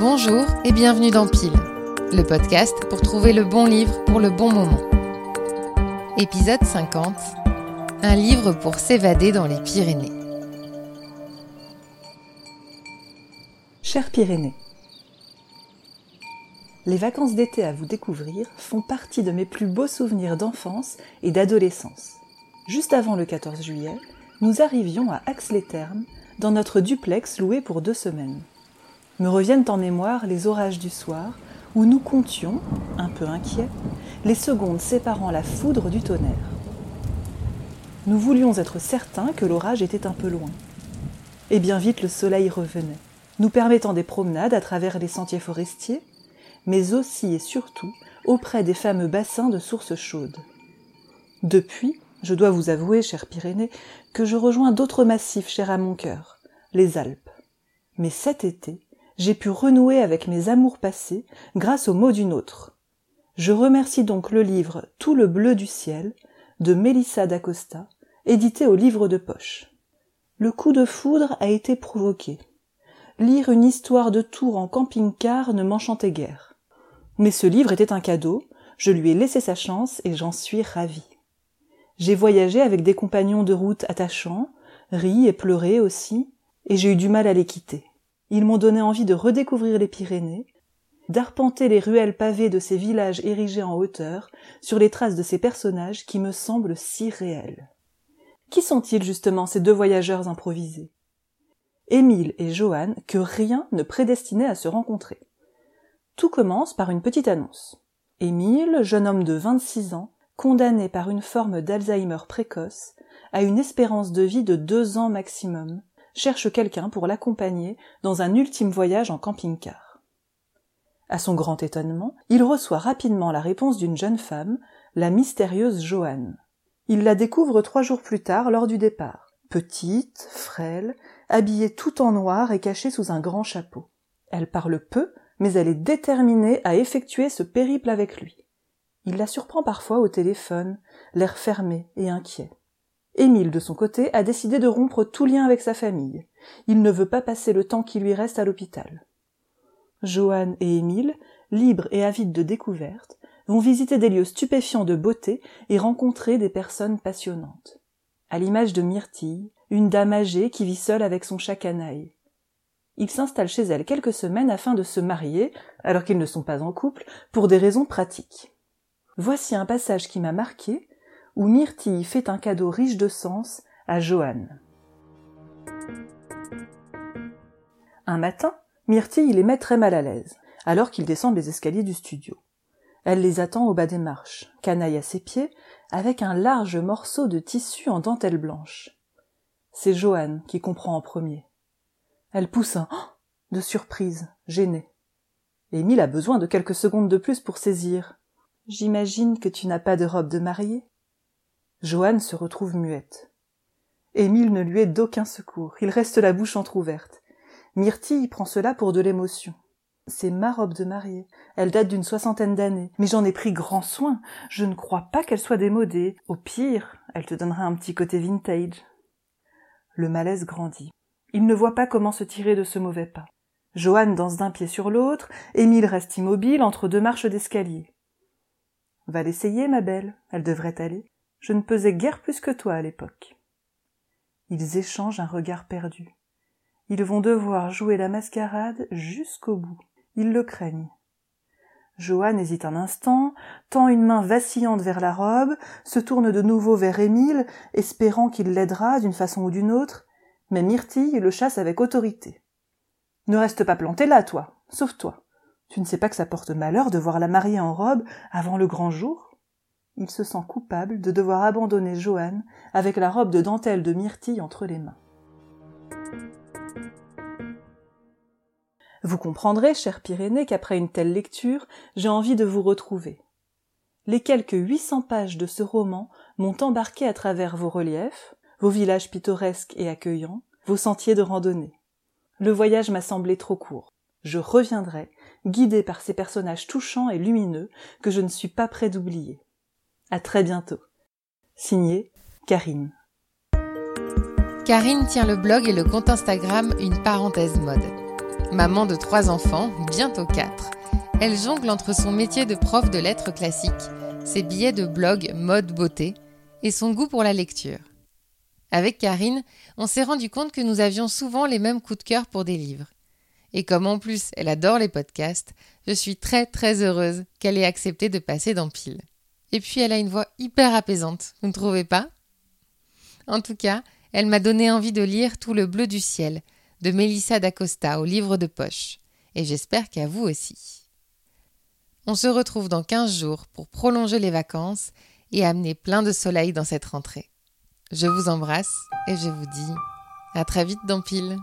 Bonjour et bienvenue dans Pile, le podcast pour trouver le bon livre pour le bon moment. Épisode 50 Un livre pour s'évader dans les Pyrénées. Chers Pyrénées, les vacances d'été à vous découvrir font partie de mes plus beaux souvenirs d'enfance et d'adolescence. Juste avant le 14 juillet, nous arrivions à Aix-les-Thermes dans notre duplex loué pour deux semaines. Me reviennent en mémoire les orages du soir où nous comptions, un peu inquiets, les secondes séparant la foudre du tonnerre. Nous voulions être certains que l'orage était un peu loin. Et bien vite le soleil revenait, nous permettant des promenades à travers les sentiers forestiers, mais aussi et surtout auprès des fameux bassins de sources chaudes. Depuis, je dois vous avouer, cher Pyrénées, que je rejoins d'autres massifs chers à mon cœur, les Alpes. Mais cet été, j'ai pu renouer avec mes amours passés grâce aux mots d'une autre. Je remercie donc le livre Tout le bleu du ciel de Mélissa d'Acosta, édité au livre de poche. Le coup de foudre a été provoqué. Lire une histoire de tour en camping-car ne m'enchantait guère. Mais ce livre était un cadeau, je lui ai laissé sa chance et j'en suis ravie. J'ai voyagé avec des compagnons de route attachants, ri et pleuré aussi, et j'ai eu du mal à les quitter. Ils m'ont donné envie de redécouvrir les Pyrénées, d'arpenter les ruelles pavées de ces villages érigés en hauteur, sur les traces de ces personnages qui me semblent si réels. Qui sont-ils justement ces deux voyageurs improvisés? Émile et Johan, que rien ne prédestinait à se rencontrer. Tout commence par une petite annonce. Émile, jeune homme de 26 ans, condamné par une forme d'Alzheimer précoce à une espérance de vie de deux ans maximum, cherche quelqu'un pour l'accompagner dans un ultime voyage en camping-car. À son grand étonnement, il reçoit rapidement la réponse d'une jeune femme, la mystérieuse Joanne. Il la découvre trois jours plus tard lors du départ. Petite, frêle, habillée tout en noir et cachée sous un grand chapeau. Elle parle peu, mais elle est déterminée à effectuer ce périple avec lui. Il la surprend parfois au téléphone, l'air fermé et inquiet. Émile, de son côté, a décidé de rompre tout lien avec sa famille. Il ne veut pas passer le temps qui lui reste à l'hôpital. Joanne et Émile, libres et avides de découvertes, vont visiter des lieux stupéfiants de beauté et rencontrer des personnes passionnantes. À l'image de Myrtille, une dame âgée qui vit seule avec son chat canaille. Ils s'installent chez elle quelques semaines afin de se marier, alors qu'ils ne sont pas en couple, pour des raisons pratiques. Voici un passage qui m'a marqué, où Myrtille fait un cadeau riche de sens à Johanne. Un matin, Myrtille les met très mal à l'aise, alors qu'ils descendent les escaliers du studio. Elle les attend au bas des marches, canaille à ses pieds, avec un large morceau de tissu en dentelle blanche. C'est Johanne qui comprend en premier. Elle pousse un oh de surprise, gênée. Émile a besoin de quelques secondes de plus pour saisir. J'imagine que tu n'as pas de robe de mariée. Joanne se retrouve muette. Émile ne lui est d'aucun secours. Il reste la bouche entr'ouverte. Myrtille prend cela pour de l'émotion. C'est ma robe de mariée. Elle date d'une soixantaine d'années. Mais j'en ai pris grand soin. Je ne crois pas qu'elle soit démodée. Au pire, elle te donnera un petit côté vintage. Le malaise grandit. Il ne voit pas comment se tirer de ce mauvais pas. Joanne danse d'un pied sur l'autre, Émile reste immobile entre deux marches d'escalier. Va l'essayer, ma belle, elle devrait aller. Je ne pesais guère plus que toi à l'époque. Ils échangent un regard perdu. Ils vont devoir jouer la mascarade jusqu'au bout. Ils le craignent. Joanne hésite un instant, tend une main vacillante vers la robe, se tourne de nouveau vers Émile, espérant qu'il l'aidera d'une façon ou d'une autre, mais Myrtille le chasse avec autorité. Ne reste pas planté là, toi. Sauve-toi. Tu ne sais pas que ça porte malheur de voir la mariée en robe avant le grand jour Il se sent coupable de devoir abandonner Joanne avec la robe de dentelle de myrtille entre les mains. Vous comprendrez, cher Pyrénées, qu'après une telle lecture, j'ai envie de vous retrouver. Les quelques 800 pages de ce roman m'ont embarqué à travers vos reliefs, vos villages pittoresques et accueillants, vos sentiers de randonnée. Le voyage m'a semblé trop court. Je reviendrai guidé par ces personnages touchants et lumineux que je ne suis pas prêt d'oublier. À très bientôt. Signé Karine. Karine tient le blog et le compte Instagram Une parenthèse mode. Maman de trois enfants, bientôt quatre, elle jongle entre son métier de prof de lettres classiques, ses billets de blog mode beauté et son goût pour la lecture. Avec Karine, on s'est rendu compte que nous avions souvent les mêmes coups de cœur pour des livres. Et comme en plus elle adore les podcasts, je suis très très heureuse qu'elle ait accepté de passer dans Pile. Et puis elle a une voix hyper apaisante, vous ne trouvez pas? En tout cas, elle m'a donné envie de lire Tout le bleu du ciel de Mélissa d'Acosta au livre de poche, et j'espère qu'à vous aussi. On se retrouve dans 15 jours pour prolonger les vacances et amener plein de soleil dans cette rentrée. Je vous embrasse et je vous dis à très vite dans Pile.